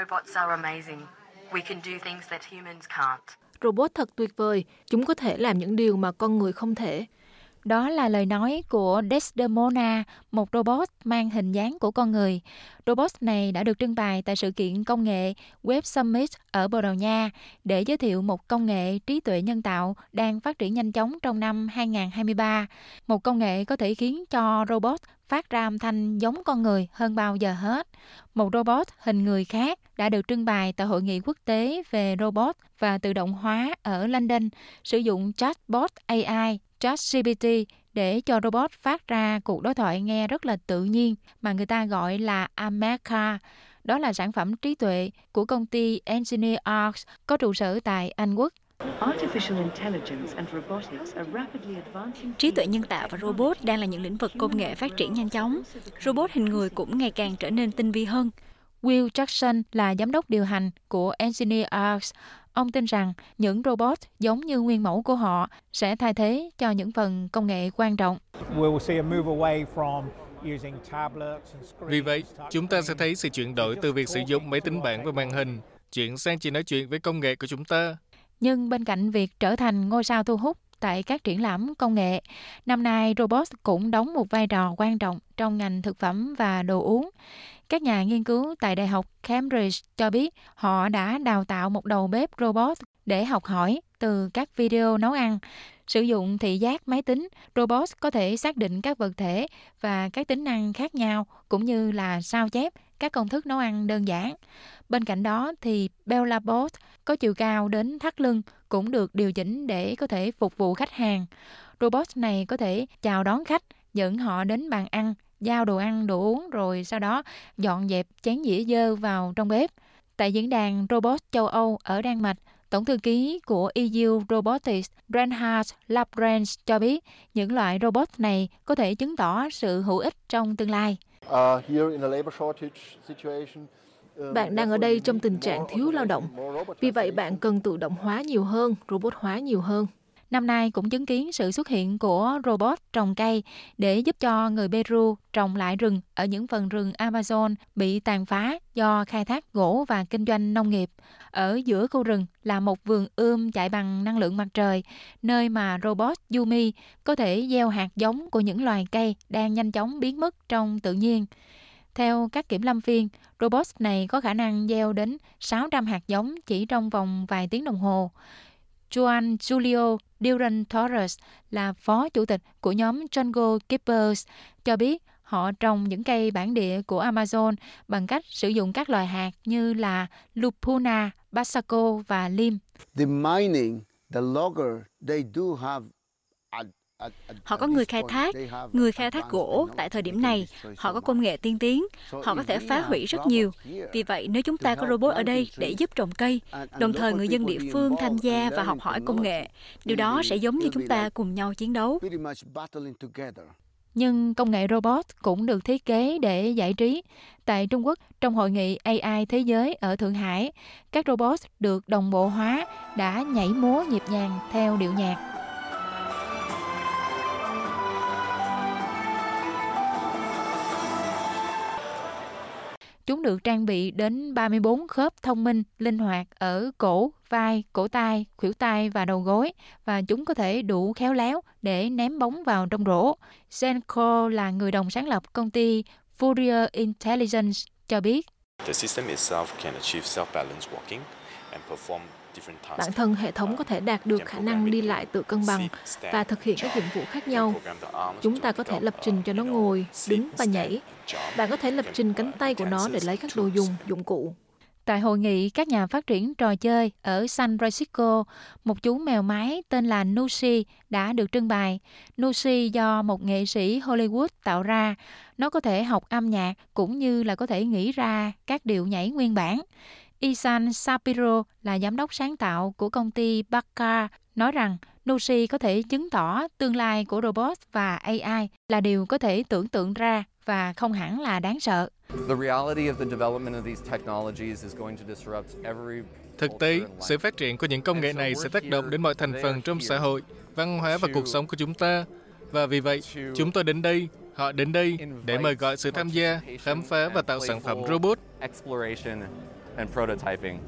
Robots are amazing. We can do things that humans can't. Robot thật tuyệt vời, chúng có thể làm những điều mà con người không thể. Đó là lời nói của Desdemona, một robot mang hình dáng của con người. Robot này đã được trưng bày tại sự kiện công nghệ Web Summit ở Bồ Đào Nha để giới thiệu một công nghệ trí tuệ nhân tạo đang phát triển nhanh chóng trong năm 2023. Một công nghệ có thể khiến cho robot phát ra âm thanh giống con người hơn bao giờ hết. Một robot hình người khác đã được trưng bày tại Hội nghị quốc tế về robot và tự động hóa ở London, sử dụng chatbot AI ChatGPT để cho robot phát ra cuộc đối thoại nghe rất là tự nhiên mà người ta gọi là America. Đó là sản phẩm trí tuệ của công ty Engineer Arts có trụ sở tại Anh Quốc. Trí tuệ nhân tạo và robot đang là những lĩnh vực công nghệ phát triển nhanh chóng. Robot hình người cũng ngày càng trở nên tinh vi hơn. Will Jackson là giám đốc điều hành của Engineer Arts. Ông tin rằng những robot giống như nguyên mẫu của họ sẽ thay thế cho những phần công nghệ quan trọng. Vì vậy, chúng ta sẽ thấy sự chuyển đổi từ việc sử dụng máy tính bảng và màn hình chuyển sang chỉ nói chuyện với công nghệ của chúng ta. Nhưng bên cạnh việc trở thành ngôi sao thu hút tại các triển lãm công nghệ, năm nay robot cũng đóng một vai trò quan trọng trong ngành thực phẩm và đồ uống. Các nhà nghiên cứu tại Đại học Cambridge cho biết họ đã đào tạo một đầu bếp robot để học hỏi từ các video nấu ăn. Sử dụng thị giác máy tính, robot có thể xác định các vật thể và các tính năng khác nhau cũng như là sao chép các công thức nấu ăn đơn giản. Bên cạnh đó thì bella bot có chiều cao đến thắt lưng cũng được điều chỉnh để có thể phục vụ khách hàng. Robot này có thể chào đón khách, dẫn họ đến bàn ăn giao đồ ăn, đồ uống rồi sau đó dọn dẹp chén dĩa dơ vào trong bếp. Tại diễn đàn Robot châu Âu ở Đan Mạch, Tổng thư ký của EU Robotics Reinhard Labrens cho biết những loại robot này có thể chứng tỏ sự hữu ích trong tương lai. Bạn đang ở đây trong tình trạng thiếu lao động. Vì vậy bạn cần tự động hóa nhiều hơn, robot hóa nhiều hơn. Năm nay cũng chứng kiến sự xuất hiện của robot trồng cây để giúp cho người Peru trồng lại rừng ở những phần rừng Amazon bị tàn phá do khai thác gỗ và kinh doanh nông nghiệp. Ở giữa khu rừng là một vườn ươm chạy bằng năng lượng mặt trời, nơi mà robot Yumi có thể gieo hạt giống của những loài cây đang nhanh chóng biến mất trong tự nhiên. Theo các kiểm lâm viên, robot này có khả năng gieo đến 600 hạt giống chỉ trong vòng vài tiếng đồng hồ. Juan Julio Duran Torres là phó chủ tịch của nhóm Jungle Keepers cho biết họ trồng những cây bản địa của Amazon bằng cách sử dụng các loài hạt như là lupuna, basaco và lim. The mining, the logger, they do have Họ có người khai thác, người khai thác gỗ tại thời điểm này, họ có công nghệ tiên tiến, họ có thể phá hủy rất nhiều. Vì vậy, nếu chúng ta có robot ở đây để giúp trồng cây, đồng thời người dân địa phương tham gia và học hỏi công nghệ, điều đó sẽ giống như chúng ta cùng nhau chiến đấu. Nhưng công nghệ robot cũng được thiết kế để giải trí. Tại Trung Quốc, trong hội nghị AI Thế giới ở Thượng Hải, các robot được đồng bộ hóa đã nhảy múa nhịp nhàng theo điệu nhạc. Chúng được trang bị đến 34 khớp thông minh, linh hoạt ở cổ, vai, cổ tay, khuỷu tay và đầu gối và chúng có thể đủ khéo léo để ném bóng vào trong rổ. Zenko là người đồng sáng lập công ty Fourier Intelligence cho biết. The system itself can achieve self-balanced walking and perform Bản thân hệ thống có thể đạt được khả năng đi lại tự cân bằng và thực hiện các nhiệm vụ khác nhau. Chúng ta có thể lập trình cho nó ngồi, đứng và nhảy. Bạn có thể lập trình cánh tay của nó để lấy các đồ dùng, dụng cụ. Tại hội nghị các nhà phát triển trò chơi ở San Francisco, một chú mèo mái tên là Nushi đã được trưng bày. Nushi do một nghệ sĩ Hollywood tạo ra. Nó có thể học âm nhạc cũng như là có thể nghĩ ra các điệu nhảy nguyên bản. Isan Sapiro là giám đốc sáng tạo của công ty Bakka nói rằng Nushi có thể chứng tỏ tương lai của robot và AI là điều có thể tưởng tượng ra và không hẳn là đáng sợ. Thực tế, sự phát triển của những công nghệ này sẽ tác động đến mọi thành phần trong xã hội, văn hóa và cuộc sống của chúng ta. Và vì vậy, chúng tôi đến đây, họ đến đây để mời gọi sự tham gia, khám phá và tạo sản phẩm robot and prototyping.